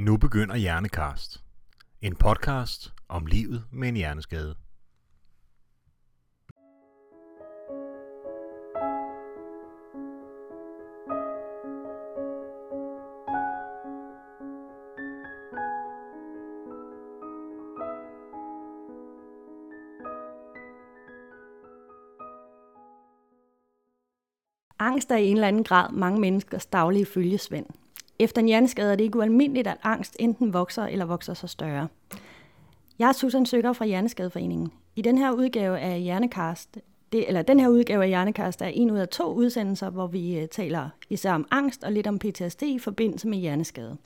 Nu begynder Hjernekast. En podcast om livet med en hjerneskade. Angst er i en eller anden grad mange menneskers daglige følgesvend. Efter en hjerneskade er det ikke ualmindeligt, at angst enten vokser eller vokser sig større. Jeg er Susan Søger fra Hjerneskadeforeningen. I den her udgave af Hjernekast, det, eller den her udgave af Hjernekast er en ud af to udsendelser, hvor vi øh, taler især om angst og lidt om PTSD i forbindelse med hjerneskade.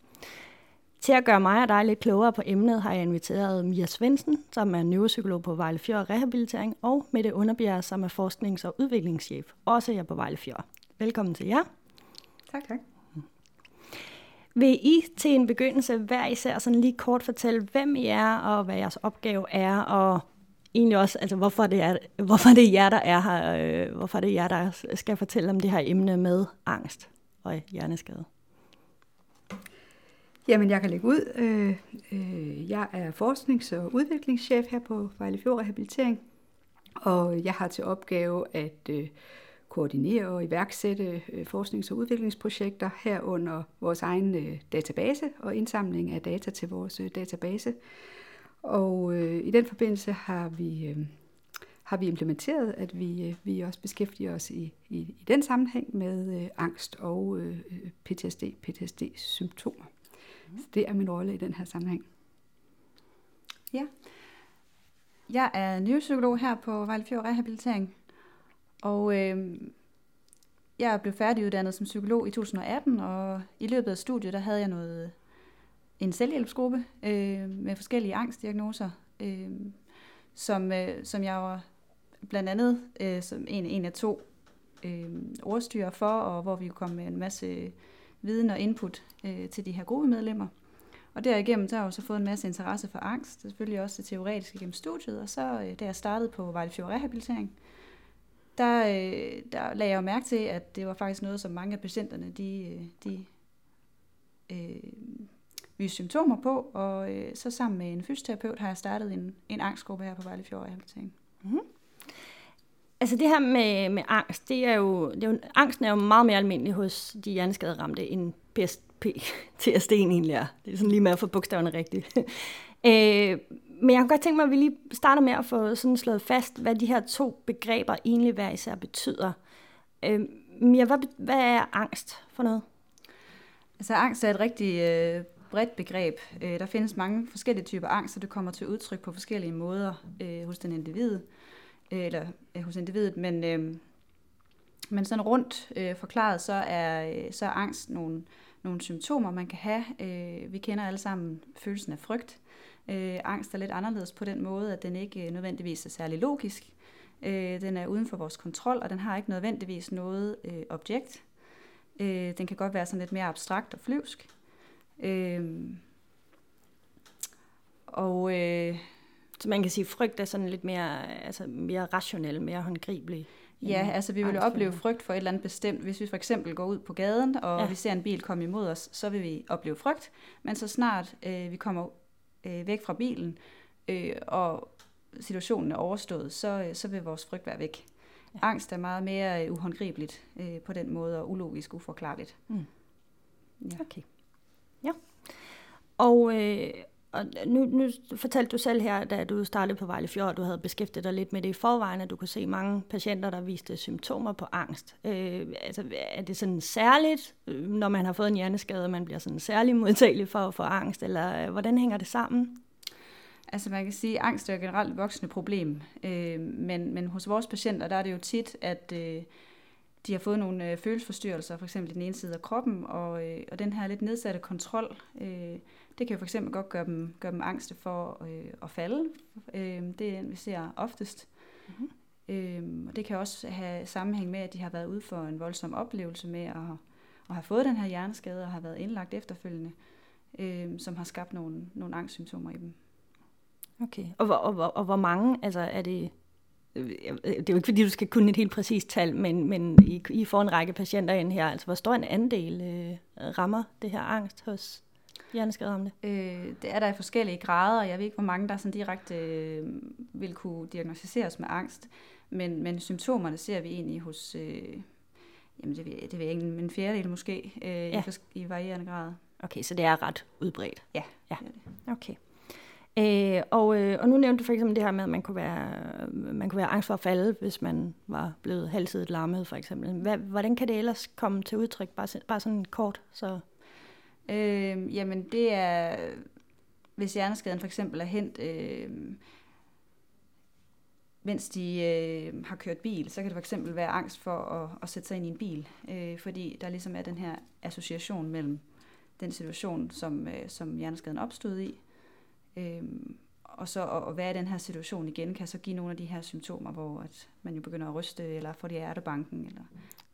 Til at gøre mig og dig lidt klogere på emnet, har jeg inviteret Mia Svendsen, som er neuropsykolog på Vejle Fjord Rehabilitering, og Mette Underbjerg, som er forsknings- og udviklingschef, også her på Vejle Fjord. Velkommen til jer. Tak, tak. Vil I til en begyndelse hver især sådan lige kort fortælle, hvem I er, og hvad jeres opgave er, og egentlig også, altså hvorfor det er, hvorfor det er jer, der er her, øh, hvorfor det er jer, der skal fortælle om det her emne med angst og hjerneskade. Jamen, jeg kan lægge ud. Øh, øh, jeg er forsknings- og udviklingschef her på Vejlefjord Rehabilitering, og jeg har til opgave at øh, koordinere og iværksætte øh, forsknings- og udviklingsprojekter herunder vores egen øh, database og indsamling af data til vores øh, database. Og øh, i den forbindelse har vi, øh, har vi implementeret, at vi, øh, vi også beskæftiger os i, i, i den sammenhæng med øh, angst og øh, PTSD, PTSD-symptomer. Mm. Så det er min rolle i den her sammenhæng. Ja. Jeg er neuropsykolog her på Vejle Fjord Rehabilitering, og øh, jeg blev færdiguddannet som psykolog i 2018, og i løbet af studiet, der havde jeg noget en selvhjælpsgruppe øh, med forskellige angstdiagnoser, øh, som, øh, som jeg var blandt andet øh, som en, en af to øh, ordstyrer for, og hvor vi kom med en masse viden og input øh, til de her gruppemedlemmer. Og derigennem så har jeg jo så fået en masse interesse for angst, selvfølgelig også det teoretiske gennem studiet, og så øh, da jeg startede på Vejle Fjord Rehabilitering, der, øh, der lagde jeg jo mærke til, at det var faktisk noget, som mange af patienterne, de, øh, de øh, viste symptomer på, og øh, så sammen med en fysioterapeut har jeg startet en, en angstgruppe her på Vejle Fjord Rehabilitering. Mm-hmm. Altså det her med, med angst, det er, jo, det er jo, angsten er jo meget mere almindelig hos de hjerneskaderamte end PTSD egentlig er. Det er sådan lige med at få bogstaverne rigtigt. øh, men jeg kunne godt tænke mig, at vi lige starter med at få sådan slået fast, hvad de her to begreber egentlig hver især betyder. Øh, Mia, hvad, hvad er angst for noget? Altså angst er et rigtig øh, bredt begreb. Øh, der findes mange forskellige typer angst, og det kommer til udtryk på forskellige måder øh, hos den individ, øh, eller øh, hos individet, men, øh, men sådan rundt øh, forklaret, så er, øh, så er angst nogle, nogle symptomer, man kan have. Øh, vi kender alle sammen følelsen af frygt. Øh, angst er lidt anderledes på den måde, at den ikke nødvendigvis er særlig logisk. Øh, den er uden for vores kontrol, og den har ikke nødvendigvis noget øh, objekt. Øh, den kan godt være sådan lidt mere abstrakt og flyvsk. Øh, og øh, så man kan sige, at frygt er sådan lidt mere, altså mere rationel, mere håndgribelig. Ja, altså vi vil opleve frygt for et eller andet bestemt. Hvis vi for eksempel går ud på gaden, og ja. vi ser en bil komme imod os, så vil vi opleve frygt. Men så snart øh, vi kommer øh, væk fra bilen, øh, og situationen er overstået, så, øh, så vil vores frygt være væk. Ja. Angst er meget mere øh, uhåndgribeligt øh, på den måde, og ulogisk, uforklarligt. Mm. Ja. Okay. Ja. Og, øh, og nu, nu fortalte du selv her, da du startede på Vejle Fjord, du havde beskæftiget dig lidt med det i forvejen, at du kunne se mange patienter, der viste symptomer på angst. Øh, altså, er det sådan særligt, øh, når man har fået en hjerneskade, man bliver sådan særlig modtagelig for at få angst, eller øh, hvordan hænger det sammen? Altså man kan sige, at angst er generelt et voksende problem, øh, men, men hos vores patienter, der er det jo tit, at øh, de har fået nogle øh, følelsesforstyrrelser, for eksempel i den ene side af kroppen, og, øh, og den her lidt nedsatte kontrol, øh, det kan jo for eksempel godt gøre dem, gøre dem angste for øh, at falde. Øh, det er vi ser oftest. Mm-hmm. Øh, og det kan også have sammenhæng med, at de har været ude for en voldsom oplevelse med at, at have fået den her hjerneskade og har været indlagt efterfølgende, øh, som har skabt nogle, nogle angstsymptomer i dem. Okay, og, og, og, og hvor mange, altså er det, det er jo ikke fordi, du skal kunne et helt præcist tal, men, men I, I får en række patienter ind her, altså hvor stor en andel øh, rammer det her angst hos hjerneskade om det? Øh, det er der i forskellige grader, jeg ved ikke, hvor mange der sådan direkte øh, vil kunne diagnostiseres med angst, men, men symptomerne ser vi egentlig hos, øh, jamen det det ved jeg ikke, en fjerdedel måske, øh, ja. i, i varierende grad. Okay, så det er ret udbredt? Ja, ja. det er det. Okay. Øh, og, øh, og nu nævnte du for eksempel det her med, at man kunne, være, man kunne være angst for at falde, hvis man var blevet halvsidigt lammet, for eksempel. Hvad, hvordan kan det ellers komme til udtryk? Bare, bare sådan kort, så... Øh, jamen det er, hvis hjerneskaden for eksempel er hent, øh, mens de øh, har kørt bil, så kan det for eksempel være angst for at, at sætte sig ind i en bil, øh, fordi der ligesom er den her association mellem den situation, som, øh, som hjerneskaden opstod i, øh, og så at, at være i den her situation igen, kan så give nogle af de her symptomer, hvor at man jo begynder at ryste, eller få det hjertebanken, eller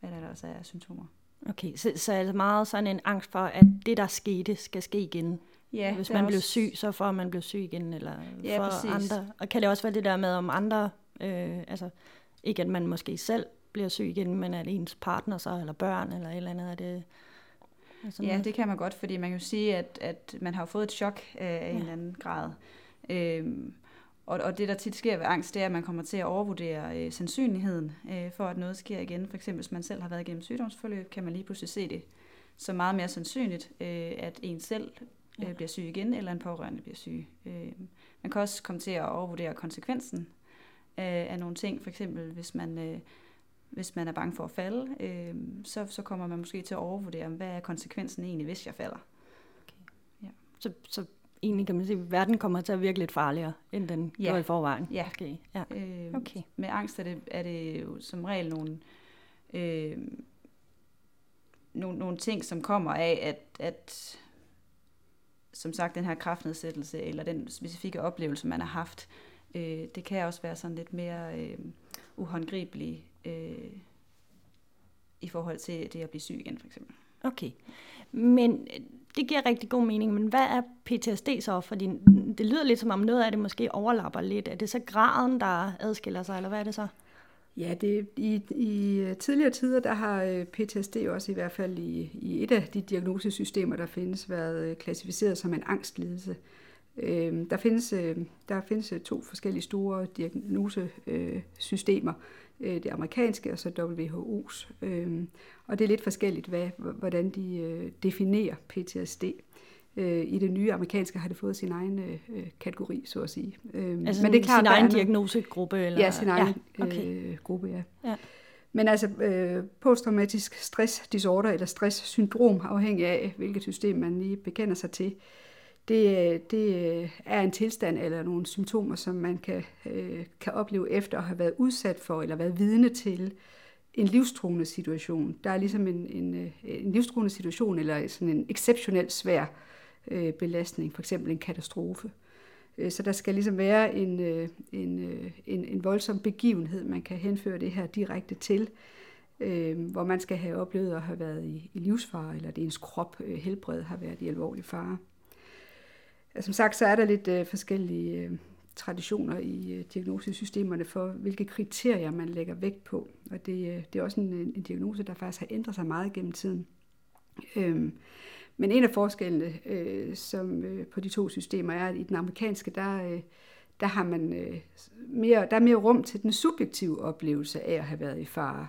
hvad der ellers er af symptomer. Okay, så, så er det meget sådan en angst for, at det, der skete, skal ske igen? Ja, Hvis man også... blev syg, så får man blev syg igen, eller ja, for præcis. andre. Og kan det også være det der med, om andre, øh, altså ikke at man måske selv bliver syg igen, men at ens partner så, eller børn, eller et eller andet, er det... Altså ja, det kan man godt, fordi man kan jo sige, at, at man har fået et chok af ja. en eller anden grad. Øhm, og, og det, der tit sker ved angst, det er, at man kommer til at overvurdere øh, sandsynligheden øh, for, at noget sker igen. For eksempel, hvis man selv har været igennem sygdomsforløb, kan man lige pludselig se det så meget mere sandsynligt, øh, at en selv øh, bliver syg igen, eller en pårørende bliver syg. Øh, man kan også komme til at overvurdere konsekvensen øh, af nogle ting. For eksempel, hvis man, øh, hvis man er bange for at falde, øh, så, så kommer man måske til at overvurdere, hvad er konsekvensen egentlig, hvis jeg falder. Okay. Ja. Så, så egentlig kan man sige, at verden kommer til at virke lidt farligere, end den ja. gjorde i forvejen. Ja. Okay. ja. Øh, okay. Med angst er det, er det jo som regel nogle, øh, nogle, nogle ting, som kommer af, at, at som sagt, den her kraftnedsættelse, eller den specifikke oplevelse, man har haft, øh, det kan også være sådan lidt mere øh, uhåndgribelig øh, i forhold til det at blive syg igen, for eksempel. Okay. Men det giver rigtig god mening, men hvad er PTSD så? Fordi det lyder lidt som om noget af det måske overlapper lidt. Er det så graden, der adskiller sig, eller hvad er det så? Ja, det, i, i tidligere tider, der har PTSD også i hvert fald i, i et af de diagnosesystemer, der findes, været klassificeret som en angstlidelse. Øh, der, findes, øh, der findes to forskellige store diagnosesystemer. Øh, det amerikanske og så WHO's. Øh, og det er lidt forskelligt, hvad, hvordan de øh, definerer PTSD. Øh, I det nye amerikanske har det fået sin egen kategori, så at sige. Øh, altså men det er klart, sin egen diagnosegruppe? Eller? Ja, sin egen ja, okay. gruppe, ja. ja. Men altså øh, posttraumatisk stress disorder eller stresssyndrom, afhængig af hvilket system man lige bekender sig til, det, det øh, er en tilstand eller nogle symptomer, som man kan, øh, kan opleve efter at have været udsat for eller været vidne til en livstruende situation. Der er ligesom en, en, øh, en livstruende situation eller sådan en exceptionelt svær øh, belastning, for eksempel en katastrofe. Øh, så der skal ligesom være en, en, en, en voldsom begivenhed, man kan henføre det her direkte til, øh, hvor man skal have oplevet at have været i, i livsfare, eller at ens krop, øh, helbred, har været i alvorlig fare. Som sagt, så er der lidt øh, forskellige øh, traditioner i øh, diagnosesystemerne for, hvilke kriterier man lægger vægt på. Og det, øh, det er også en, en diagnose, der faktisk har ændret sig meget gennem tiden. Øhm, men en af forskellene øh, som, øh, på de to systemer er, at i den amerikanske, der, øh, der, har man, øh, mere, der er mere rum til den subjektive oplevelse af at have været i fare.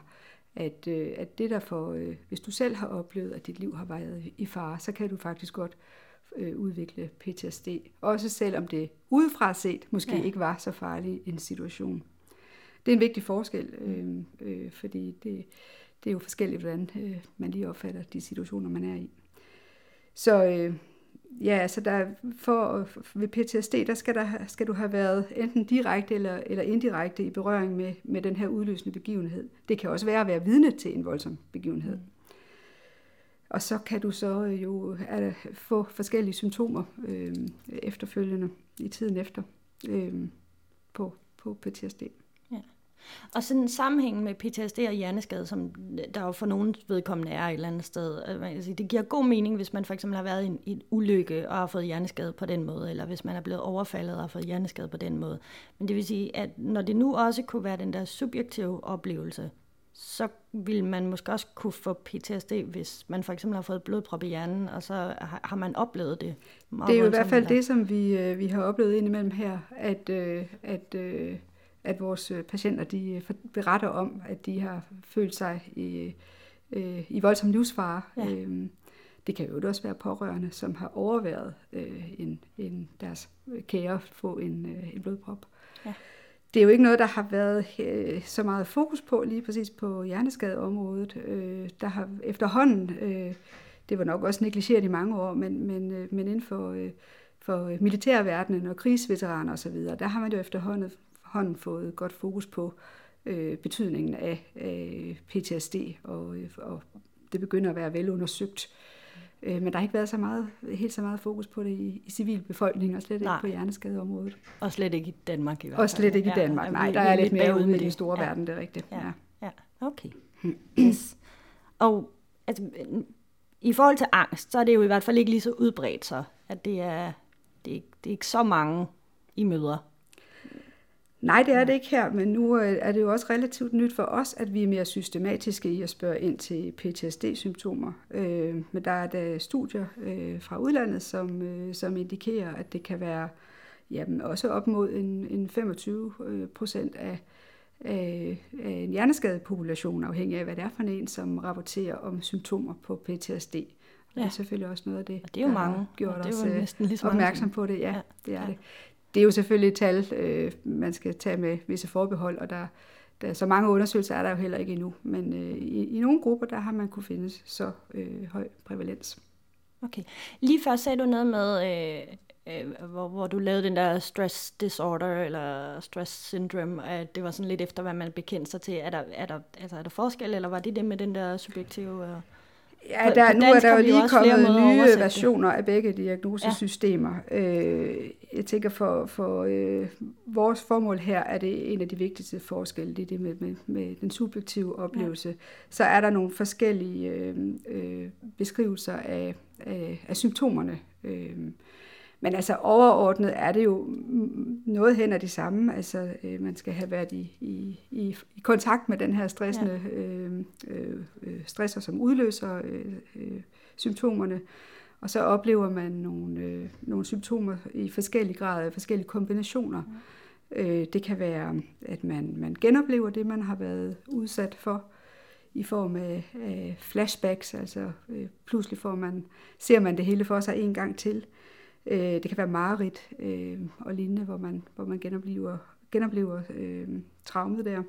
At, øh, at det der for, øh, hvis du selv har oplevet, at dit liv har været i fare, så kan du faktisk godt øh, udvikle PTSD. Også selvom det udefra set måske ja. ikke var så farlig en situation. Det er en vigtig forskel, øh, øh, fordi det, det er jo forskelligt, hvordan øh, man lige opfatter de situationer, man er i. Så øh, ja, så der, for, ved PTSD, der skal, der skal du have været enten direkte eller, eller indirekte i berøring med, med den her udløsende begivenhed. Det kan også være at være vidne til en voldsom begivenhed. Mm. Og så kan du så øh, jo er, få forskellige symptomer øh, efterfølgende i tiden efter øh, på, på PTSD. Ja. Og sådan sammenhængen sammenhæng med PTSD og hjerneskade, som der jo for nogen vedkommende er et eller andet sted, altså, det giver god mening, hvis man for eksempel har været i en, i en ulykke og har fået hjerneskade på den måde, eller hvis man er blevet overfaldet og har fået hjerneskade på den måde. Men det vil sige, at når det nu også kunne være den der subjektive oplevelse, så vil man måske også kunne få PTSD, hvis man for eksempel har fået blodprop i hjernen, og så har, har man oplevet det. Det er jo i hvert fald det, som vi, øh, vi har oplevet indimellem her, at, øh, at, øh, at vores patienter de beretter om, at de har følt sig i, i voldsom livsfare. Ja. Øhm, det kan jo også være pårørende, som har overværet en, en deres kære få en, en blodprop. Ja det er jo ikke noget, der har været øh, så meget fokus på lige præcis på hjerneskadeområdet. Øh, der har efterhånden, øh, det var nok også negligeret i mange år, men, men, øh, men inden for, øh, for øh, militærverdenen og krigsveteraner osv., der har man jo efterhånden hånden fået godt fokus på øh, betydningen af, af PTSD, og, øh, og det begynder at være velundersøgt. Øh, men der har ikke været så meget, helt så meget fokus på det i, i civilbefolkningen, og slet Nej. ikke på hjerneskadeområdet. Og slet ikke i Danmark i hvert fald. Og slet ikke i Danmark. Ja, Nej, der er lidt mere ude i den store ja. verden, det er rigtigt. Ja, ja. ja. okay. yes. Og altså, i forhold til angst, så er det jo i hvert fald ikke lige så udbredt så, at det er, det er, det er ikke så mange, I møder. Nej, det er det ikke her, men nu øh, er det jo også relativt nyt for os, at vi er mere systematiske i at spørge ind til PTSD-symptomer. Øh, men der er der studier øh, fra udlandet, som, som indikerer, at det kan være jamen, også op mod en, en 25 procent af, af, af en hjerneskadepopulation, afhængig af, hvad det er for en, som rapporterer om symptomer på PTSD. Ja. Det er selvfølgelig også noget af det, det er jo mange. gjort ja, det os næsten lige opmærksom på det. Ja, ja. det er ja. det det er jo selvfølgelig et tal, øh, man skal tage med visse forbehold, og der, der, så mange undersøgelser er der jo heller ikke endnu. Men øh, i, i nogle grupper, der har man kunne finde så øh, høj prævalens. Okay. Lige før sagde du noget med, øh, øh, hvor, hvor du lavede den der stress disorder, eller stress syndrome, at det var sådan lidt efter, hvad man bekendte sig til. Er der, er der, altså, er der forskel, eller var det det med den der subjektive... Øh Ja, der, nu er der jo lige kommet nye versioner af begge diagnosesystemer. Ja. Øh, jeg tænker, for, for øh, vores formål her er det en af de vigtigste forskelle, det er det med, med, med den subjektive oplevelse. Ja. Så er der nogle forskellige øh, øh, beskrivelser af, af, af symptomerne. Øh, men altså overordnet er det jo noget hen af det samme. Altså øh, man skal have været i, i, i, i kontakt med den her stressende ja. øh, øh, stresser, som udløser øh, øh, symptomerne. Og så oplever man nogle, øh, nogle symptomer i forskellige grader, forskellige kombinationer. Ja. Øh, det kan være, at man, man genoplever det, man har været udsat for i form af, af flashbacks, altså øh, pludselig får man, ser man det hele for sig en gang til. Øh, Øh, det kan være mareridt øh, og lignende, hvor man, hvor man genoplever, genoplever øh, traumet der.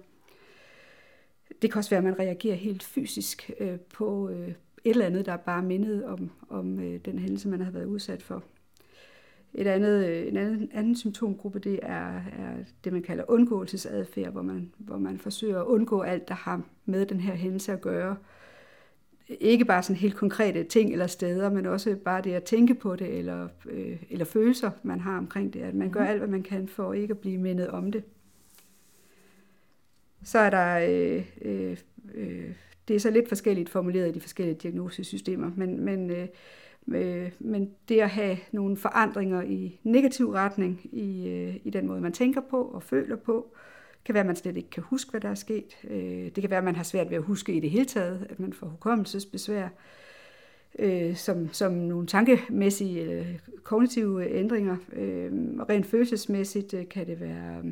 Det kan også være, at man reagerer helt fysisk øh, på øh, et eller andet, der er bare mindet om, om øh, den hændelse, man har været udsat for. Et andet, øh, en anden, anden symptomgruppe, det er, er det, man kalder undgåelsesadfærd, hvor man, hvor man forsøger at undgå alt, der har med den her hændelse at gøre. Øh, ikke bare sådan helt konkrete ting eller steder, men også bare det at tænke på det, eller, øh, eller følelser, man har omkring det. At man gør mhm. alt, hvad man kan for ikke at blive mindet om det. Så er der, øh, øh, øh, det er så lidt forskelligt formuleret i de forskellige diagnosesystemer, men, men, øh, øh, men det at have nogle forandringer i negativ retning i, øh, i den måde, man tænker på og føler på, øh, kan være, at man slet ikke kan huske, hvad der er sket. Øh, det kan være, at man har svært ved at huske i det hele taget, at man får hukommelsesbesvær. Øh, som, som nogle tankemæssige eller kognitive ændringer. Øh, og rent følelsesmæssigt kan det være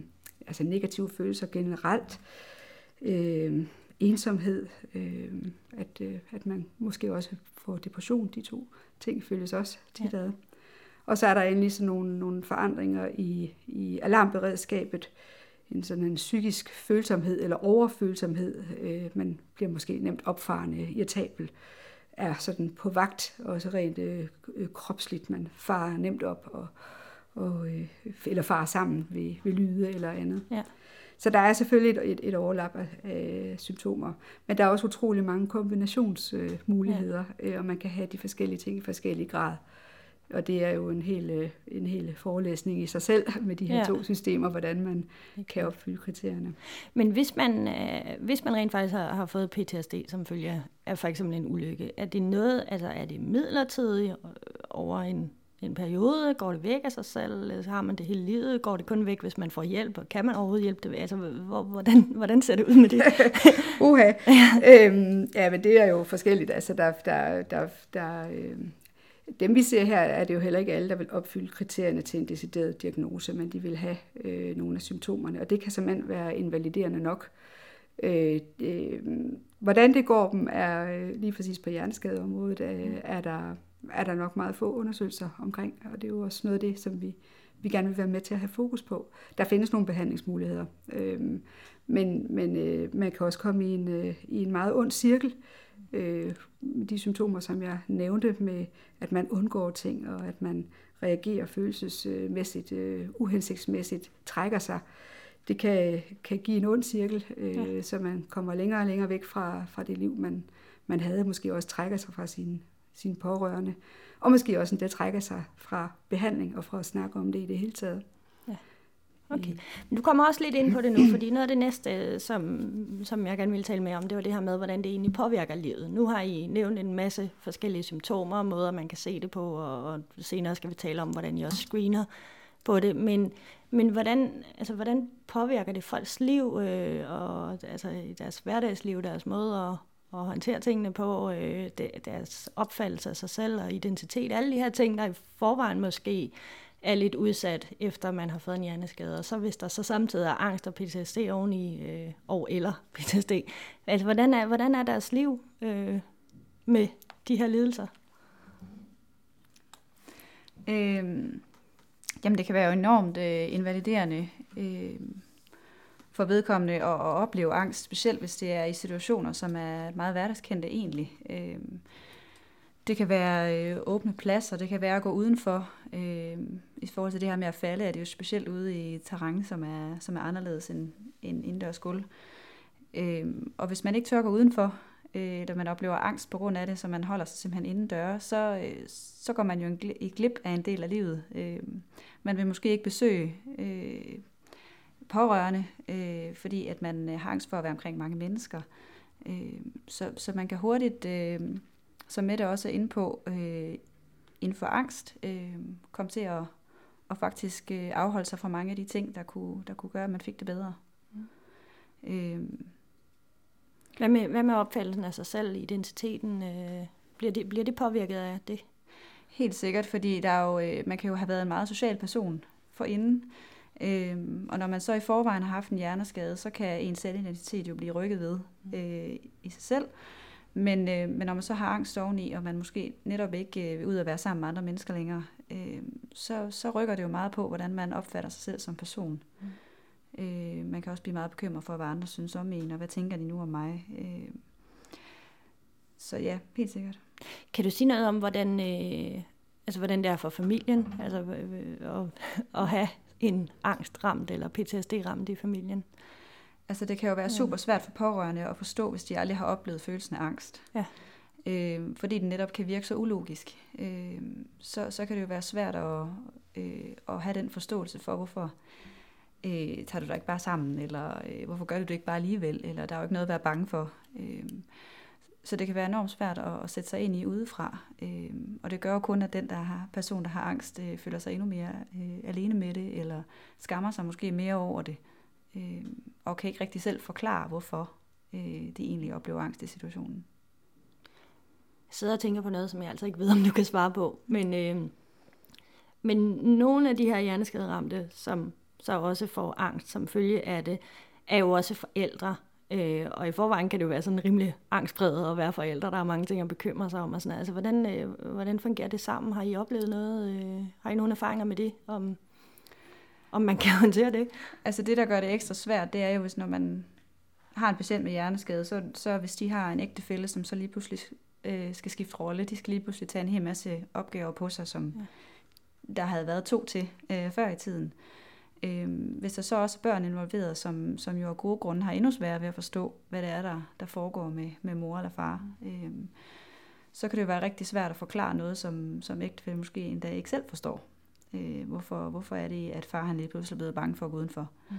altså negative følelser generelt. Øh, ensomhed, øh, at, øh, at man måske også får depression, de to ting føles også tit ja. ad. Og så er der endelig sådan nogle, nogle forandringer i, i alarmberedskabet, en sådan en psykisk følsomhed eller overfølsomhed. Øh, man bliver måske nemt opfarende, irritabel, er sådan på vagt, og så rent øh, kropsligt. Man farer nemt op, og, og, øh, eller farer sammen ved, ved lyde eller andet. Ja. Så der er selvfølgelig et, et, et overlap af, af symptomer, men der er også utrolig mange kombinationsmuligheder, øh, ja. og man kan have de forskellige ting i forskellige grad. Og det er jo en hel, øh, en hel forelæsning i sig selv med de her ja. to systemer, hvordan man kan opfylde kriterierne. Men hvis man, øh, hvis man rent faktisk har, har fået PTSD som følge af for eksempel en ulykke, er det noget, altså er det midlertidigt over en en periode? Går det væk af sig selv? Eller har man det hele livet? Går det kun væk, hvis man får hjælp? Og kan man overhovedet hjælpe det? Altså, hvor, hvordan, hvordan ser det ud med det? Uha. ja. Øhm, ja, men det er jo forskelligt. Altså, der, der, der, der, øh, dem vi ser her, er det jo heller ikke alle, der vil opfylde kriterierne til en decideret diagnose, men de vil have øh, nogle af symptomerne, og det kan simpelthen være invaliderende nok. Øh, øh, hvordan det går dem, er øh, lige præcis på hjerneskadeområdet, øh, er, der, er der nok meget få undersøgelser omkring, og det er jo også noget af det, som vi, vi gerne vil være med til at have fokus på. Der findes nogle behandlingsmuligheder, øh, men, men øh, man kan også komme i en, øh, i en meget ond cirkel, øh, de symptomer, som jeg nævnte, med at man undgår ting, og at man reagerer følelsesmæssigt, øh, uhensigtsmæssigt, trækker sig, det kan, kan give en ond cirkel, øh, ja. så man kommer længere og længere væk fra, fra det liv, man, man havde, måske også trækker sig fra sine, sine pårørende, og måske også endda trækker sig fra behandling og fra at snakke om det i det hele taget. Okay. Men du kommer også lidt ind på det nu, fordi noget af det næste, som, som jeg gerne ville tale med om, det var det her med, hvordan det egentlig påvirker livet. Nu har I nævnt en masse forskellige symptomer og måder, man kan se det på, og, og senere skal vi tale om, hvordan I også screener på det. Men, men hvordan, altså, hvordan påvirker det folks liv, øh, og altså, deres hverdagsliv, deres måde at, og håndtere tingene på, øh, deres opfattelse af sig selv og identitet, alle de her ting, der i forvejen måske er lidt udsat, efter man har fået en hjerneskade. Og så hvis der så samtidig er angst og PTSD oveni, øh, og eller PTSD, altså hvordan er, hvordan er deres liv øh, med de her lidelser? Øhm, jamen det kan være enormt øh, invaliderende øh, for vedkommende at, at opleve angst, specielt hvis det er i situationer, som er meget hverdagskendte egentlig. Øh, det kan være øh, åbne pladser, det kan være at gå udenfor. Øh, I forhold til det her med at falde, er det jo specielt ude i terræn, som er, som er anderledes end, end indendørs gulv. Øh, og hvis man ikke tør gå udenfor, øh, eller man oplever angst på grund af det, så man holder sig simpelthen indendørs, så, øh, så går man jo i glip af en del af livet. Øh, man vil måske ikke besøge øh, pårørende, øh, fordi at man øh, har angst for at være omkring mange mennesker. Øh, så, så man kan hurtigt... Øh, som Mette også er inde på, øh, inden for angst, øh, kom til at, at faktisk øh, afholde sig fra mange af de ting, der kunne, der kunne gøre, at man fik det bedre. Mm. Øh, hvad, med, hvad med opfattelsen af sig selv, identiteten? Øh, bliver, det, bliver det påvirket af det? Helt sikkert, fordi der er jo, øh, man kan jo have været en meget social person for inden. Øhm, og når man så i forvejen har haft en hjerneskade, så kan ens selvidentitet jo blive rykket ved mm. øh, i sig selv. Men, øh, men når man så har angst oveni, og man måske netop ikke øh, vil ud at være sammen med andre mennesker længere, øh, så, så rykker det jo meget på, hvordan man opfatter sig selv som person. Mm. Øh, man kan også blive meget bekymret for, hvad andre synes om en, og hvad tænker de nu om mig. Øh, så ja, helt sikkert. Kan du sige noget om, hvordan, øh, altså, hvordan det er for familien altså, øh, at, at have en angstramt eller PTSD-ramt i familien? Altså det kan jo være super svært for pårørende at forstå, hvis de aldrig har oplevet følelsen af angst. Ja. Øh, fordi den netop kan virke så ulogisk. Øh, så, så kan det jo være svært at, øh, at have den forståelse for, hvorfor øh, tager du dig ikke bare sammen, eller øh, hvorfor gør du det ikke bare alligevel, eller der er jo ikke noget at være bange for. Øh, så det kan være enormt svært at, at sætte sig ind i udefra. Øh, og det gør jo kun, at den der har, person, der har angst, øh, føler sig endnu mere øh, alene med det, eller skammer sig måske mere over det øh, og kan ikke rigtig selv forklare, hvorfor øh, de egentlig oplever angst i situationen. Jeg sidder og tænker på noget, som jeg altså ikke ved, om du kan svare på, men, øh, men nogle af de her hjerneskaderamte, som så også får angst som følge af det, er jo også forældre. Øh, og i forvejen kan det jo være sådan rimelig angstpræget at være forældre. Der er mange ting at bekymre sig om. Og sådan. Altså, hvordan, øh, hvordan fungerer det sammen? Har I oplevet noget? Øh, har I nogle erfaringer med det? Om, om man kan håndtere det. Altså det, der gør det ekstra svært, det er jo, hvis når man har en patient med hjerneskade, så, så hvis de har en ægtefælle, som så lige pludselig øh, skal skifte rolle, de skal lige pludselig tage en hel masse opgaver på sig, som ja. der havde været to til øh, før i tiden. Øh, hvis der så også er børn involveret, som, som jo af gode grunde har endnu sværere ved at forstå, hvad det er, der, der foregår med, med mor eller far, øh, så kan det jo være rigtig svært at forklare noget, som, som ægtefælle måske endda ikke selv forstår. Øh, hvorfor, hvorfor er det, at far han lige pludselig er blevet bange for at gå udenfor? Mm.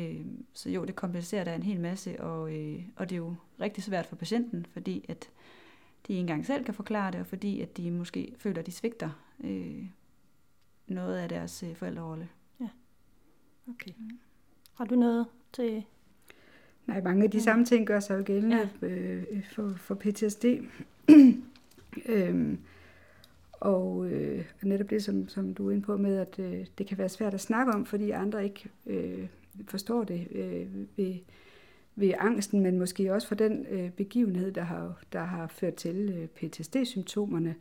Øh, så jo, det komplicerer der en hel masse, og, øh, og det er jo rigtig svært for patienten, fordi at de ikke engang selv kan forklare det, og fordi at de måske føler, at de svigter øh, noget af deres øh, forældrerolle. Okay. Har du noget til... Nej, mange af de Ja. samme ting gør sig jo gældende Ja. ja. øh, for, for PTSD. øhm, og øh, netop det, som, som du er inde på med, at øh, det kan være svært at snakke om, fordi andre ikke øh, forstår det øh, ved, ved angsten, men måske også for den øh, begivenhed, der har, der har ført til øh, PTSD-symptomerne.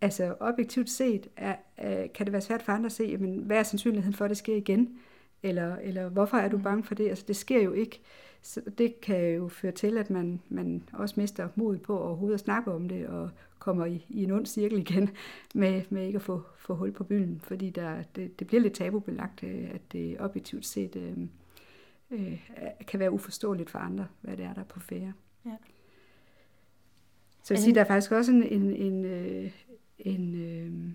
Altså objektivt set er, er, kan det være svært for andre at se, jamen, hvad er sandsynligheden for, at det sker igen? Eller, eller hvorfor er du Mm. bange for det? Altså det sker jo ikke. Så det kan jo føre til, at man, man også mister mod på overhovedet at snakke om det, og kommer i, i en ond cirkel igen, med, med ikke at få, få hul på bylden, fordi der, det, det bliver lidt tabubelagt, øh, at det objektivt set øh, øh, kan være uforståeligt for andre, hvad det er, der er på færre. Ja. Så jeg vil sige, der er faktisk også en, en, en, øh, en øh,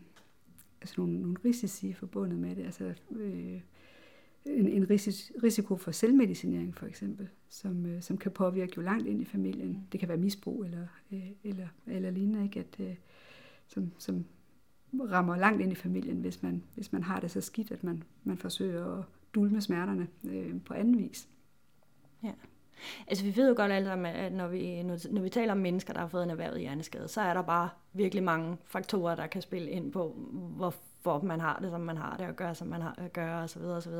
altså nogle, nogle risici forbundet med det. Altså, øh, en, en risiko for selvmedicinering for eksempel, som, øh, som kan påvirke jo langt ind i familien. Det kan være misbrug eller, øh, eller, eller lignende, ikke? At, øh, som, som rammer langt ind i familien, hvis man, hvis man har det så skidt, at man, man forsøger at dulme smerterne øh, på anden vis. Ja. Altså, vi ved jo godt alle sammen, at når vi, når, vi taler om mennesker, der har fået en erhvervet hjerneskade, så er der bare virkelig mange faktorer, der kan spille ind på, hvor hvorfor man har det, som man har det, og gør, som man har at gøre, osv. osv.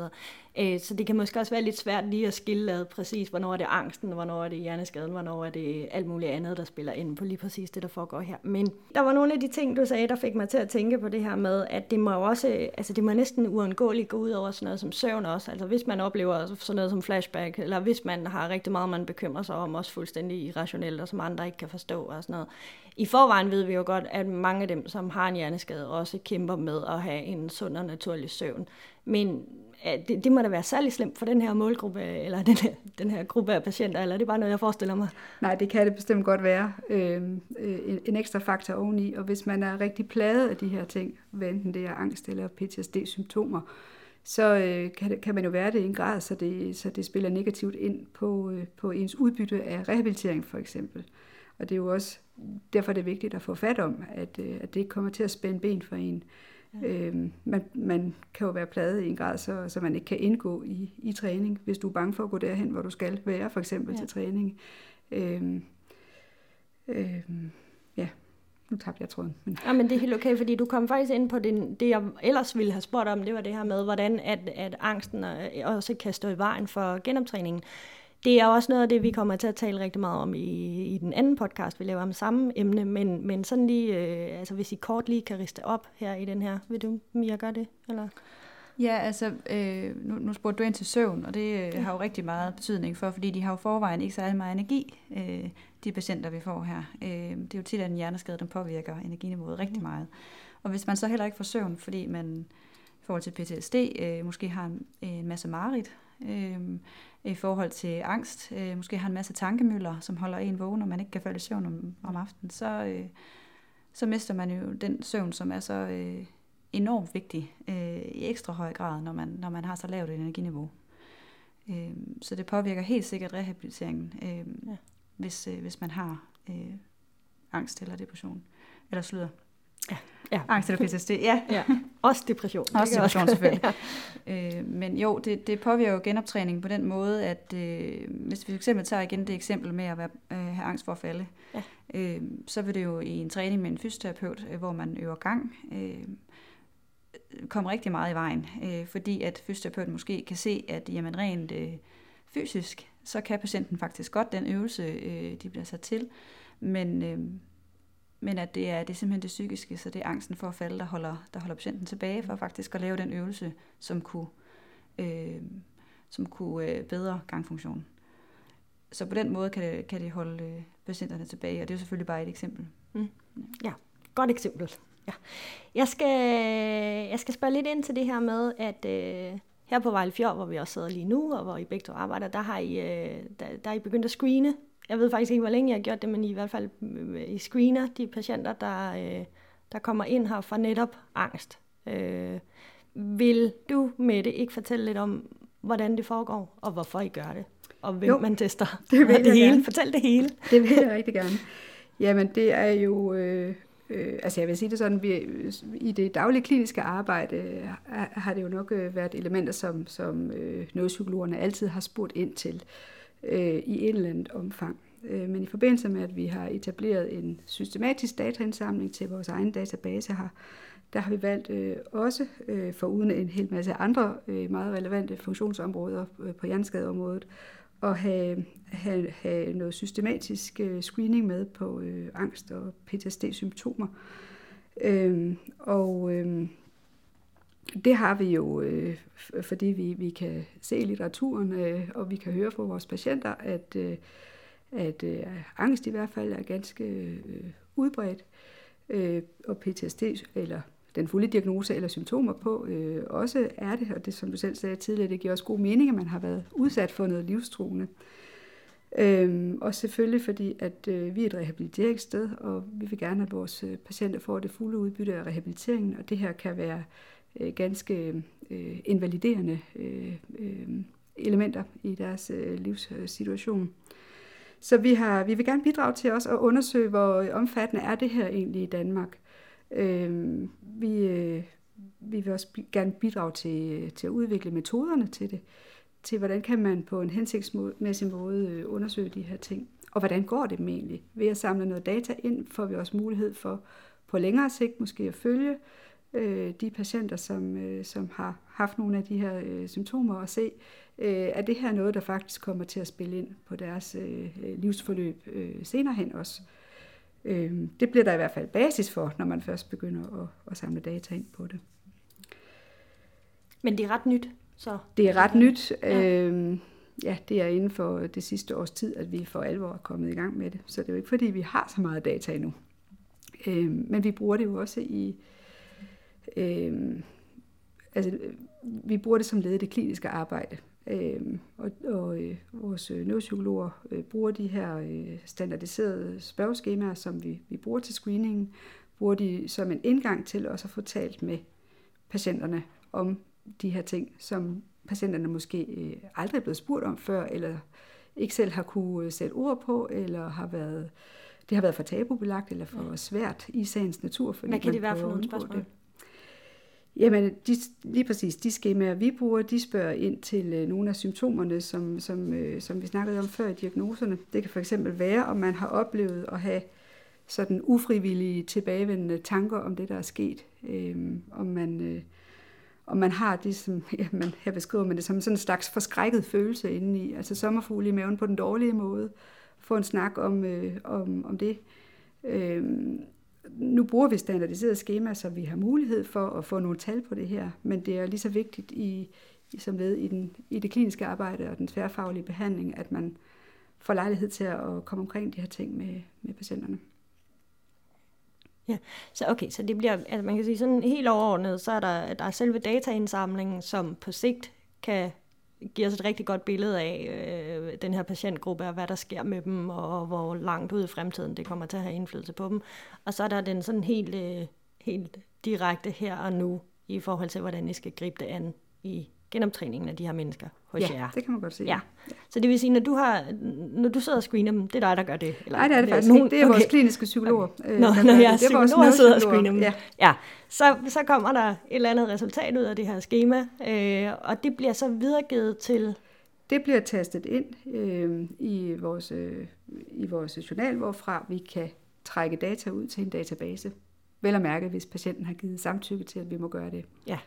Øh, så det kan måske også være lidt svært lige at skille ad præcis, hvornår er det angsten, hvornår er det hjerneskaden, hvornår er det alt muligt andet, der spiller ind på lige præcis det, der foregår her. Men der var nogle af de ting, du sagde, der fik mig til at tænke på det her med, at det må også, altså det må næsten uundgåeligt gå ud over sådan noget som søvn også. Altså hvis man oplever sådan noget som flashback, eller hvis man har rigtig meget, man bekymrer sig om, også fuldstændig irrationelt, og som andre ikke kan forstå og sådan noget. I forvejen ved vi jo godt, at mange af dem, som har en hjerneskade, også kæmper med at have en sund og naturlig søvn. Men det, det må da være særlig slemt for den her målgruppe, eller den her, den her gruppe af patienter, eller er det bare noget, jeg forestiller mig? Nej, det kan det bestemt godt være. Øhm, øh, en, en ekstra faktor oveni, og hvis man er rigtig plaget af de her ting, hvad enten det er angst eller PTSD-symptomer, så øh, kan, kan man jo være det i en grad, så det, så det spiller negativt ind på, øh, på ens udbytte af rehabilitering for eksempel. Og det er jo også derfor det er vigtigt at få fat om, at, øh, at det ikke kommer til at spænde ben for en. Ja. Øhm, man, man kan jo være pladet i en grad, så, så man ikke kan indgå i, i træning, hvis du er bange for at gå derhen, hvor du skal være, for eksempel Ja. til træning. Øhm, øhm, ja, nu tabte jeg tråden. Men, Ja, men det er helt okay, fordi du kom faktisk ind på det, det, jeg ellers ville have spurgt om, det var det her med, hvordan at, at angsten øh, også kan stå i vejen for genoptræningen. Det er også noget af det, vi kommer til at tale rigtig meget om i, i den anden podcast, vi laver om samme emne, men, men sådan lige, øh, altså hvis I kort lige kan riste op her i den her, vil du, Mia, gøre det? Eller? Ja, altså, øh, nu, nu spurgte du ind til søvn, og det øh, har jo rigtig meget betydning for, fordi de har jo forvejen ikke særlig meget energi, øh, de patienter, vi får her. Øh, det er jo tit, at en hjerneskade, den påvirker energiniveauet rigtig meget. Og hvis man så heller ikke får søvn, fordi man i forhold til PTSD øh, måske har en, en masse mareridt, øh, i forhold til angst, øh, måske har en masse tankemøller, som holder en vågen, og man ikke kan falde i søvn om, om aftenen, så, øh, så mister man jo den søvn, som er så øh, enormt vigtig øh, i ekstra høj grad, når man, når man har så lavt et energiniveau. Øh, så det påvirker helt sikkert rehabiliteringen, øh, Ja. hvis, øh, hvis man har øh, angst eller depression. Eller sludder. Ja. Angst eller PTSD, ja. ja. Også depression. Det Også depression selvfølgelig. Øh, men jo, det, det påvirker jo genoptræningen på den måde, at øh, hvis vi fx tager igen det eksempel med at være, øh, have angst for at falde, Ja. øh, så vil det jo i en træning med en fysioterapeut, øh, hvor man øver gang, øh, komme rigtig meget i vejen, øh, fordi at fysioterapeuten måske kan se, at jamen, rent øh, fysisk, så kan patienten faktisk godt den øvelse, øh, de bliver sat til, men, øh, men at det er, det er simpelthen det psykiske, så det er angsten for at falde, der holder, der holder patienten tilbage for faktisk at lave den øvelse, som kunne, øh, som kunne øh, bedre gangfunktionen. Så på den måde kan det, kan det holde øh, patienterne tilbage, og det er selvfølgelig bare et eksempel. Godt eksempel. Ja. Jeg, skal, jeg skal spørge lidt ind til det her med, at øh, her på Vejle Fjord, hvor vi også sidder lige nu, og hvor I begge to arbejder, der har I, øh, der, der er I begyndt at screene. Jeg ved faktisk ikke, hvor længe jeg har gjort det, men I, hvert fald øh, I screener de patienter, der, øh, der kommer ind her for netop angst. Øh, vil du, Mette, ikke fortælle lidt om, hvordan det foregår, og hvorfor I gør det? Og hvem Jo, man tester? det vil Og jeg hele. gerne. Fortæl det hele. Det vil jeg rigtig gerne. Jamen, det er jo øh, Øh, altså jeg vil sige det sådan, vi, i det daglige kliniske arbejde øh, har det jo nok øh, været elementer, som, som øh, neuropsykologerne altid har spurgt ind til øh, Øh, i et eller andet omfang. Øh, men i forbindelse med, at vi har etableret en systematisk dataindsamling til vores egen database her, der har vi valgt øh, også, øh, for uden en hel masse andre øh, meget relevante funktionsområder øh, på hjerneskadeområdet, at have, have, have noget systematisk øh, screening med på øh, angst og PTSD-symptomer. Øh, og øh, det har vi jo, øh, fordi vi, vi kan se i litteraturen, øh, og vi kan høre fra vores patienter, at, øh, at øh, angst i hvert fald er ganske øh, udbredt, øh, og PTSD, eller den fulde diagnose eller symptomer på, øh, også er det, og det som du selv sagde tidligere, det giver også god mening, at man har været udsat for noget livstruende. Øhm, og selvfølgelig fordi, at øh, vi er et rehabiliteringssted, og vi vil gerne, at vores øh, patienter får det fulde udbytte af rehabiliteringen, og det her kan være øh, Øh, ganske øh, invaliderende øh, øh, elementer i deres øh, livssituation. Så vi, har, vi vil gerne bidrage til også at undersøge, hvor omfattende er det her egentlig i Danmark. Øh, vi, øh, vi vil også gerne bidrage til, til at udvikle metoderne til det, til hvordan kan man på en hensigtsmæssig måde øh, undersøge de her ting. Og hvordan går det dem egentlig? Ved at samle noget data ind, får vi også mulighed for på længere sigt måske at følge øh, de patienter, som, øh, som har haft nogle af de her øh, symptomer, og se, øh, er det her noget, der faktisk kommer til at spille ind på deres øh, livsforløb øh, senere hen også. Øh, det bliver der i hvert fald basis for, når man først begynder at, at samle data ind på det. Men det er ret nyt, så? Det er ret nyt. Ja. Øh, ja, det er inden for det sidste års tid, at vi for alvor er kommet i gang med det. Så det er jo ikke fordi, vi har så meget data endnu. Øh, men vi bruger det jo også i... Øh, altså, vi bruger det som led i det kliniske arbejde. Øh, og og øh, vores øh, neuropsykologer øh, bruger de her øh, standardiserede spørgeskemaer, som vi, vi bruger til screeningen, bruger de som en indgang til også at få talt med patienterne om de her ting, som patienterne måske øh, aldrig er blevet spurgt om før, eller ikke selv har kunne øh, sætte ord på, eller har været, det har været for tabubelagt, eller for ja. svært i sagens natur. Fordi Hvad kan det være for nogle spørgsmål? Det. Jamen, de, lige præcis de skemaer, vi bruger, de spørger ind til øh, nogle af symptomerne, som, som, øh, som vi snakkede om før i diagnoserne. Det kan for eksempel være, om man har oplevet at have sådan ufrivillige tilbagevendende tanker om det, der er sket. Øh, om, man, øh, om man har det, som ja, man, her beskriver man det som sådan en slags forskrækket følelse indeni, altså sommerfugle i maven på den dårlige måde. Få en snak om, øh, om, om det. Øh, nu bruger vi standardiserede skemaer, så vi har mulighed for at få nogle tal på det her, men det er lige så vigtigt i, som led i, den, i det kliniske arbejde og den tværfaglige behandling, at man får lejlighed til at komme omkring de her ting med, med patienterne. Ja, så okay, så det bliver, altså man kan sige sådan helt overordnet, så er der, der er selve dataindsamlingen, som på sigt kan giver os et rigtig godt billede af øh, den her patientgruppe, og hvad der sker med dem, og hvor langt ud i fremtiden det kommer til at have indflydelse på dem. Og så er der den sådan helt, øh, helt direkte her og nu, i forhold til, hvordan I skal gribe det an i genoptræningen af de her mennesker hos ja, jer. det kan man godt sige. Ja. Så det vil sige, når du, har, når du sidder og screener dem, det er dig, der gør det? Eller, Nej, det er det faktisk nogen, ikke. Det er okay. vores kliniske psykologer. Okay. Nå, når jeg er psykolog og sidder og screener dem, ja. Ja, så, så kommer der et eller andet resultat ud af det her schema, øh, og det bliver så videregivet til... Det bliver tastet ind øh, i, vores, øh, i vores journal, hvorfra vi kan trække data ud til en database. Vel at mærke, hvis patienten har givet samtykke til, at vi må gøre det. Ja.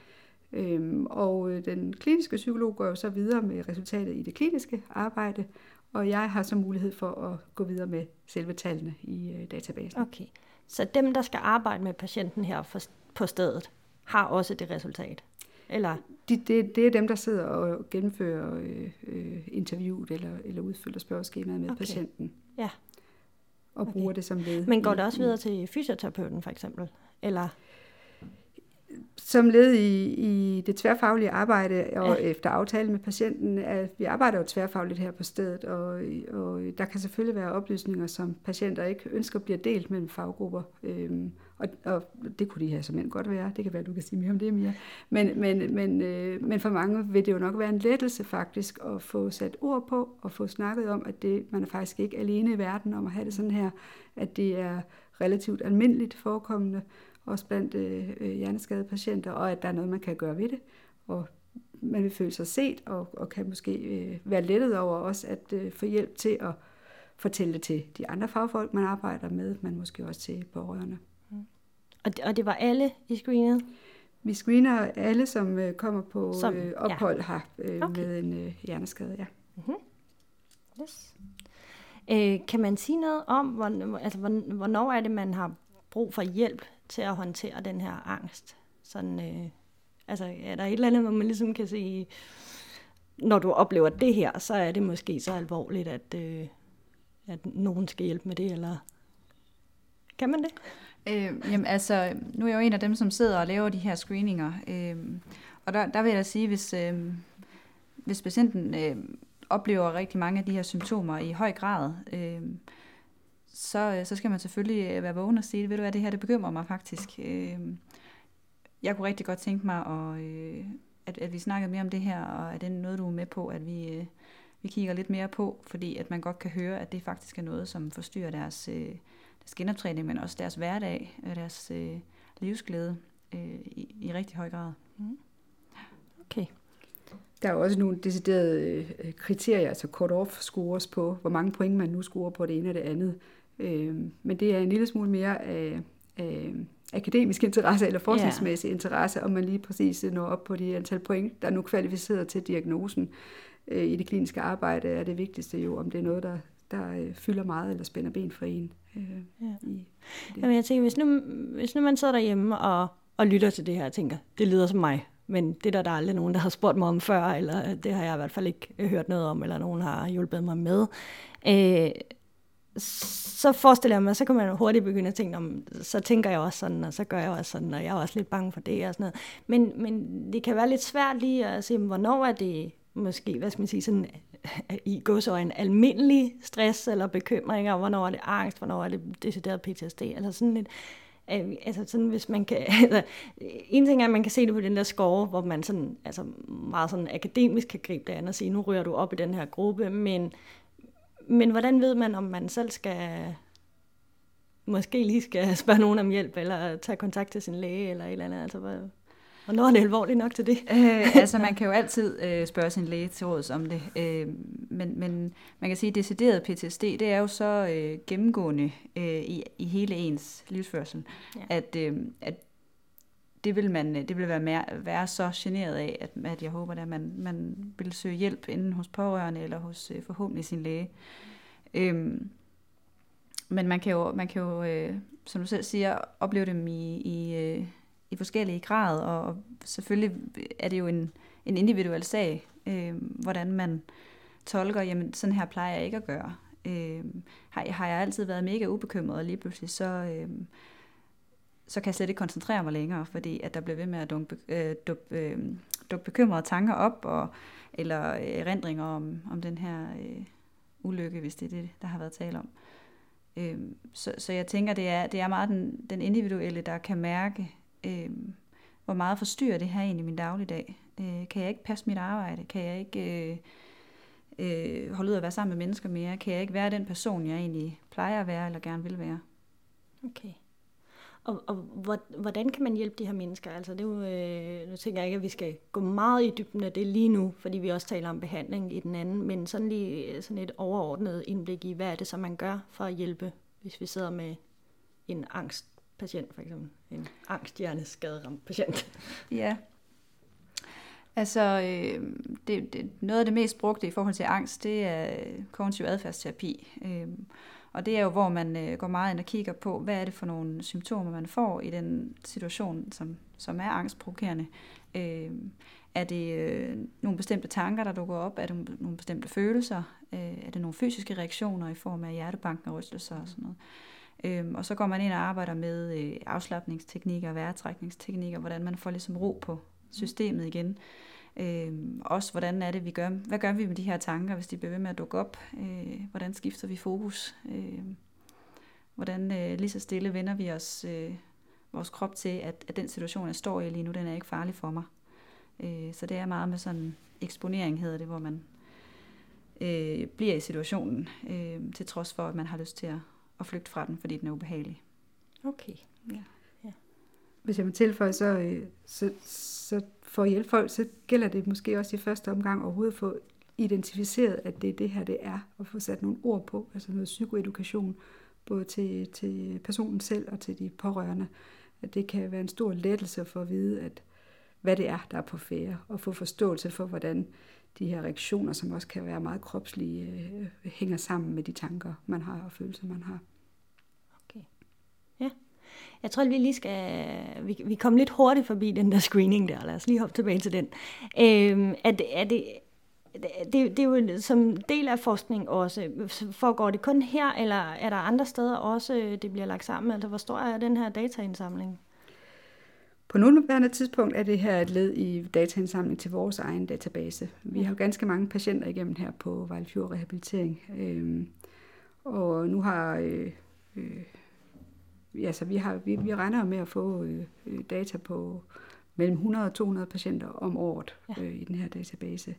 Øhm, og øh, den kliniske psykolog går jo så videre med resultatet i det kliniske arbejde, og jeg har så mulighed for at gå videre med selve tallene i øh, databasen. Okay, så dem, der skal arbejde med patienten her for, på stedet, har også det resultat? Eller? De, det, det er dem, der sidder og gennemfører øh, øh, interviewet eller, eller udfylder spørgeskemaet med okay. patienten. Ja. Og okay. bruger det som led. Men går det også videre til fysioterapeuten for eksempel? Eller? Som led i, i det tværfaglige arbejde og ja. efter aftale med patienten, at vi arbejder jo tværfagligt her på stedet, og, og der kan selvfølgelig være oplysninger, som patienter ikke ønsker bliver delt mellem faggrupper. Øhm, og, og det kunne de her som godt være. Det kan være, du kan sige mere om det, Mia. Men, men, men, øh, men for mange vil det jo nok være en lettelse faktisk at få sat ord på og få snakket om, at det, man er faktisk ikke alene i verden om at have det sådan her, at det er relativt almindeligt forekommende, også blandt øh, øh, hjerneskadede patienter, og at der er noget, man kan gøre ved det. Og man vil føle sig set, og, og kan måske øh, være lettet over også at øh, få hjælp til at fortælle det til de andre fagfolk, man arbejder med, men måske også til pårørende. Og det, og det var alle i screenet? Vi screener alle, som øh, kommer på Som- øh, ophold ja. her øh, Okay. med en øh, hjerneskade. Ja. Yes. Øh, kan man sige noget om, hvor, altså, hvor- hvornår er det, man har brug for hjælp til at håndtere den her angst? Sådan, øh, altså, er der et eller andet, hvor man ligesom kan sige, når du oplever det her, så er det måske så alvorligt, at, øh, at nogen skal hjælpe med det, eller kan man det? Øh, jamen altså, nu er jeg jo en af dem, som sidder og laver de her screeninger. Øh, og der, der vil jeg da sige, hvis, øh, hvis patienten øh, oplever rigtig mange af de her symptomer i høj grad, øh, så, øh, så skal man selvfølgelig øh, være vågen og sige, ved du hvad, det her det bekymrer mig faktisk. Øh, jeg kunne rigtig godt tænke mig, at, øh, at, at vi snakkede mere om det her, og er det noget, du er med på, at vi, øh, vi kigger lidt mere på, fordi at man godt kan høre, at det faktisk er noget, som forstyrrer deres, øh, deres genoptræning, men også deres hverdag og deres øh, livsglæde øh, i, i rigtig høj grad. Mm. Okay. Der er også nogle deciderede øh, kriterier, altså cut-off scores på, hvor mange point man nu scorer på det ene og det andet. Øh, men det er en lille smule mere af, af akademisk interesse eller forskningsmæssig interesse, om man lige præcis når op på de antal point, der er nu kvalificeret til diagnosen. Øh, I det kliniske arbejde er det vigtigste jo, om det er noget, der, der øh, fylder meget eller spænder ben for en. Øh, Ja. i, det. Jamen, jeg tænker, hvis nu, hvis nu man sidder derhjemme og, og lytter til det her og tænker, det lyder som mig, men det der, der er aldrig nogen, der har spurgt mig om før, eller det har jeg i hvert fald ikke øh, hørt noget om, eller nogen har hjulpet mig med, øh, så forestiller jeg mig, så kan man hurtigt begynde at tænke, om, så tænker jeg også sådan, og så gør jeg også sådan, og jeg er også lidt bange for det og sådan noget. Men, men det kan være lidt svært lige at se, hvornår er det måske, hvad skal man sige, sådan i en almindelig stress eller bekymringer, hvornår er det angst, hvornår er det decideret PTSD, altså sådan lidt, øh, altså sådan hvis man kan, altså, en ting er, at man kan se det på den der score, hvor man sådan, altså meget sådan akademisk kan gribe det an og sige, nu ryger du op i den her gruppe, men, men hvordan ved man, om man selv skal, måske lige skal spørge nogen om hjælp, eller tage kontakt til sin læge, eller et eller andet, altså hvad, hvornår er det alvorligt nok til det? Øh, altså man kan jo altid øh, spørge sin læge til råds om det, øh, men, men man kan sige, at decideret PTSD, det er jo så øh, gennemgående øh, i, i hele ens livsførsel, Ja. ja. at, øh, at det vil man øh, det vil være, mere, være så generet af, at, at jeg håber, at man, man vil søge hjælp enten hos pårørende eller hos øh, forhåbentlig sin læge. Øhm, men man kan jo, man kan jo øh, som du selv siger, opleve dem i, i, øh, i forskellige grad, og, og selvfølgelig er det jo en, en individuel sag, øh, hvordan man tolker, jamen sådan her plejer jeg ikke at gøre. Øh, har, har jeg altid været mega ubekymret, og lige pludselig så, øh, så kan jeg slet ikke koncentrere mig længere, fordi at der bliver ved med at dukke, øh, duk, øh, duk bekymrede tanker op, og, eller øh, erindringer om, om den her øh, ulykke, hvis det er det, der har været tale om. Øh, så, så jeg tænker, det er, det er meget den, den individuelle, der kan mærke, øh, hvor meget forstyrrer det her egentlig min dagligdag. Øh, kan jeg ikke passe mit arbejde? Kan jeg ikke øh, øh, holde ud at være sammen med mennesker mere? Kan jeg ikke være den person, jeg egentlig plejer at være, eller gerne vil være? Okay. Og, og hvordan kan man hjælpe de her mennesker? Altså, det er jo, øh, nu tænker jeg ikke, at vi skal gå meget i dybden af det lige nu, fordi vi også taler om behandling i den anden, men sådan lige øh, sådan et overordnet indblik i, hvad er det så, man gør for at hjælpe, hvis vi sidder med en angstpatient, for eksempel. En angsthjerneskaderamt patient. Ja. Altså, øh, det, det, noget af det mest brugte i forhold til angst, det er øh, kognitiv adfærdsterapi. Øh, og det er jo, hvor man øh, går meget ind og kigger på, hvad er det for nogle symptomer, man får i den situation, som, som er angstprovokerende. Øh, er det øh, nogle bestemte tanker, der dukker op? Er det nogle bestemte følelser? Øh, er det nogle fysiske reaktioner i form af hjertebanken og rystelser og sådan noget? Øhm, og så går man ind og arbejder med øh, afslappningsteknikker, vejrtrækningsteknikker, hvordan man får ligesom ro på systemet igen. Øhm, også hvordan er det, vi gør, hvad gør vi med de her tanker, hvis de bliver ved med at dukke op? Øh, hvordan skifter vi fokus? Øh, hvordan øh, lige så stille vender vi os øh, vores krop til, at, at den situation, jeg står i lige nu, den er ikke farlig for mig. Øh, så det er meget med sådan eksponering, hedder det, hvor man øh, bliver i situationen, øh, til trods for, at man har lyst til at, at flygte fra den, fordi den er ubehagelig. Okay. Ja. Hvis jeg må tilføje, så, øh, så, så for at hjælpe folk, så gælder det måske også i første omgang overhovedet at få identificeret, at det er det her, det er, og få sat nogle ord på, altså noget psykoedukation, både til, til personen selv og til de pårørende. At det kan være en stor lettelse for at vide, at hvad det er, der er på færre, og få forståelse for, hvordan de her reaktioner, som også kan være meget kropslige, øh, hænger sammen med de tanker, man har og følelser, man har. Jeg tror, at vi lige skal... Vi, vi kom lidt hurtigt forbi den der screening der. Lad os lige hoppe tilbage til den. Øhm, er det, er det, det, det er jo som del af forskning også. Foregår det kun her, eller er der andre steder også, det bliver lagt sammen? Altså, hvor stor er den her dataindsamling? På nuværende tidspunkt er det her et led i dataindsamling til vores egen database. Vi har jo ganske mange patienter igennem her på Vejlefjord Rehabilitering. Øhm, og nu har øh, øh, ja, så vi, har, vi, vi regner med at få øh, øh data på mellem 100 og 200 patienter om året ja. øh, i den her database.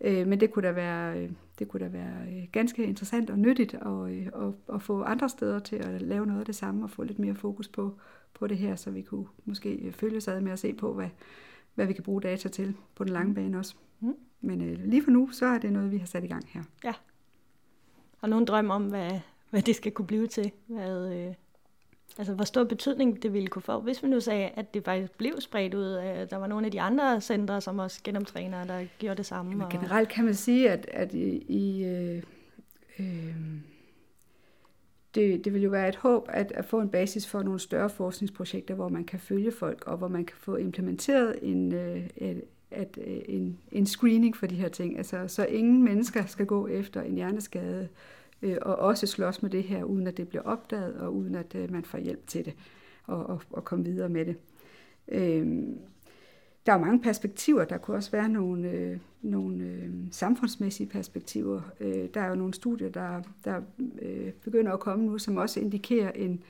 Øh, men det kunne da være, øh, det kunne da være øh, ganske interessant og nyttigt at, at, at få andre steder til at lave noget af det samme og få lidt mere fokus på, på det her, så vi kunne måske følge sig med at se på, hvad, hvad vi kan bruge data til på den lange mm. bane også. Mm. Men øh, lige for nu, så er det noget, vi har sat i gang her. Ja. Og nogen drøm om, hvad, hvad det skal kunne blive til? Hvad, øh, Altså, hvor stor betydning det ville kunne få, hvis vi nu sagde, at det faktisk blev spredt ud. Der var nogle af de andre centre, som også genomtrænere, der gjorde det samme. Jamen, generelt kan man sige, at, at i, i øh, øh, det, det vil jo være et håb at, at få en basis for nogle større forskningsprojekter, hvor man kan følge folk, og hvor man kan få implementeret en, øh, et, at, øh, en, en screening for de her ting. Altså, så ingen mennesker skal gå efter en hjerneskade øh, Øh, og også slås med det her, uden at det bliver opdaget, og uden at øh, man får hjælp til det, og, og, og komme videre med det. Øh, der er mange perspektiver. Der kunne også være nogle, øh, nogle øh, samfundsmæssige perspektiver. Øh, der er jo nogle studier, der, der øh, begynder at komme nu, som også indikerer en,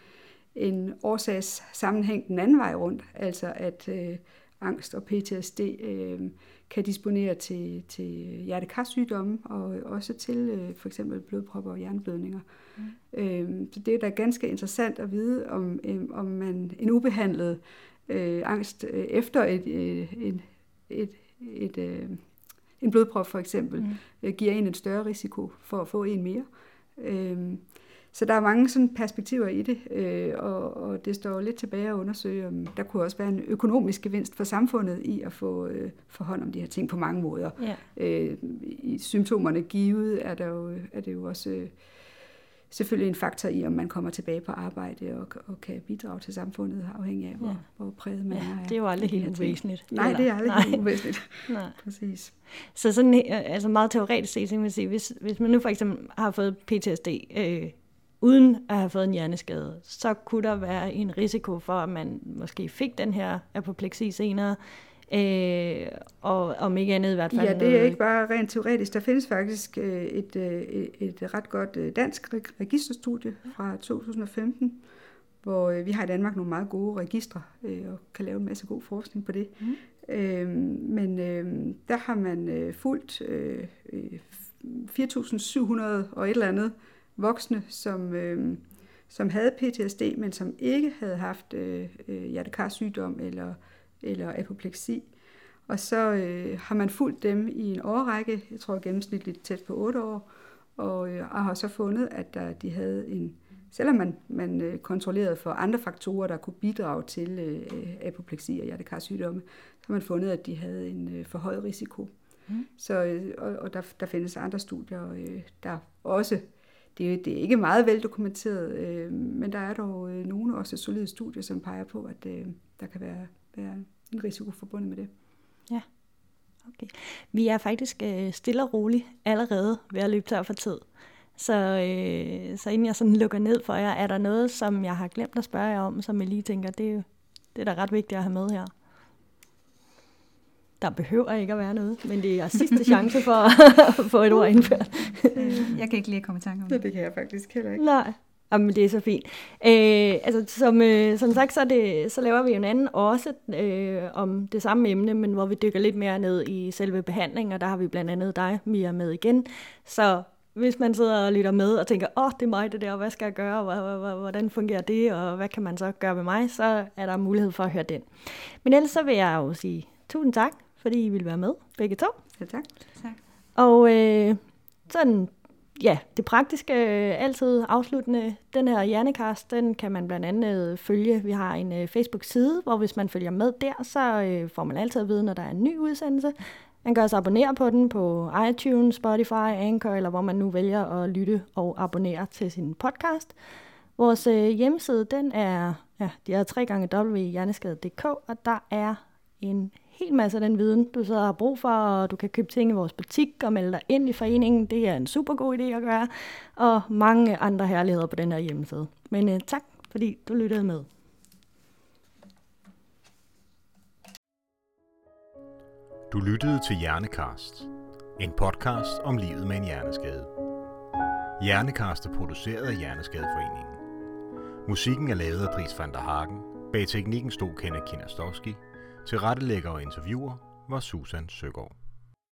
en årsagssammenhæng den anden vej rundt. Altså at øh, angst og PTSD øh, kan disponere til, til hjertekarsygdomme og også til øh, for eksempel blodpropper og hjerneblødninger. Mm. Øh, så det er da ganske interessant at vide, om, øh, om man en ubehandlet øh, angst øh, efter et, øh, et, et, et, øh, en blodprop for eksempel, mm. øh, giver en en større risiko for at få en mere. Øh, så der er mange sådan perspektiver i det, øh, og, og det står lidt tilbage at undersøge, om der kunne også være en økonomisk gevinst for samfundet i at få øh, for hånd om de her ting på mange måder. Ja. Øh, I symptomerne givet er, der jo, er det jo også øh, selvfølgelig en faktor i, om man kommer tilbage på arbejde og, og kan bidrage til samfundet, afhængig af, hvor, ja. hvor præget man ja, er. det er jo aldrig helt uvæsentligt. Nej, det er aldrig Nej. helt uvæsentligt. Nej. Præcis. Så sådan, altså meget teoretisk set, så kan man sige, hvis, hvis man nu for eksempel har fået PTSD, øh, uden at have fået en hjerneskade, så kunne der være en risiko for, at man måske fik den her apopleksi senere, Øh, og om ikke andet i hvert fald. Ja, det er ikke bare rent teoretisk. Der findes faktisk øh, et, øh, et, et ret godt øh, dansk registerstudie fra 2015, hvor vi har i Danmark nogle meget gode registre og kan lave en masse god forskning på det. Mm. Øh, men øh, der har man fulgt øh, 4.700 og et eller andet voksne, som, øh, som havde PTSD, men som ikke havde haft øh, øh, hjertekarsygdom eller, eller apopleksi. Og så øh, har man fulgt dem i en årrække, jeg tror gennemsnitligt tæt på 8 år, og, øh, og har så fundet, at der, de havde en, selvom man, man øh, kontrollerede for andre faktorer, der kunne bidrage til øh, apopleksi og hjertekarsygdomme, så har man fundet, at de havde en øh, for høj risiko. Mm. Så, øh, og, og der, der findes andre studier, øh, der også det, det er ikke meget veldokumenteret, øh, men der er dog øh, nogle også solide studier, som peger på, at øh, der kan være, være en risiko forbundet med det. Ja, okay. Vi er faktisk øh, stille og roligt allerede ved at løbe tør for tid. Så, øh, så inden jeg sådan lukker ned for jer, er der noget, som jeg har glemt at spørge jer om, som jeg lige tænker, det, det er da ret vigtigt at have med her? Der behøver ikke at være noget, men det er sidste chance for at få et ord indført. jeg kan ikke lige komme i tanke om det. Det kan jeg faktisk heller ikke. Nej. Jamen, det er så fint. Øh, altså, som, øh, som sagt, så, det, så laver vi en anden også øh, om det samme emne, men hvor vi dykker lidt mere ned i selve behandlingen, og der har vi blandt andet dig, Mia, med igen. Så hvis man sidder og lytter med og tænker, åh, oh, det er mig det der, hvad skal jeg gøre, hvordan fungerer det, og hvad kan man så gøre ved mig, så er der mulighed for at høre den. Men ellers så vil jeg jo sige tusind tak, fordi I ville være med, begge to. Ja, tak. tak. Og øh, sådan, ja, det praktiske, altid afsluttende, den her hjernekast, den kan man blandt andet følge. Vi har en øh, Facebook-side, hvor hvis man følger med der, så øh, får man altid at vide, når der er en ny udsendelse. Man kan også abonnere på den på iTunes, Spotify, Anchor, eller hvor man nu vælger at lytte og abonnere til sin podcast. Vores øh, hjemmeside, den er, ja, de er 3 gange og der er en hel masse af den viden, du så har brug for, og du kan købe ting i vores butik og melde dig ind i foreningen. Det er en super god idé at gøre, og mange andre herligheder på den her hjemmeside. Men øh, tak, fordi du lyttede med. Du lyttede til Hjernekast, en podcast om livet med en hjerneskade. Hjernekast er produceret af Hjerneskadeforeningen. Musikken er lavet af Dries van der Hagen. Bag teknikken stod Kenneth Kinastowski. Til rettelægger og interviewer var Susan Søgaard.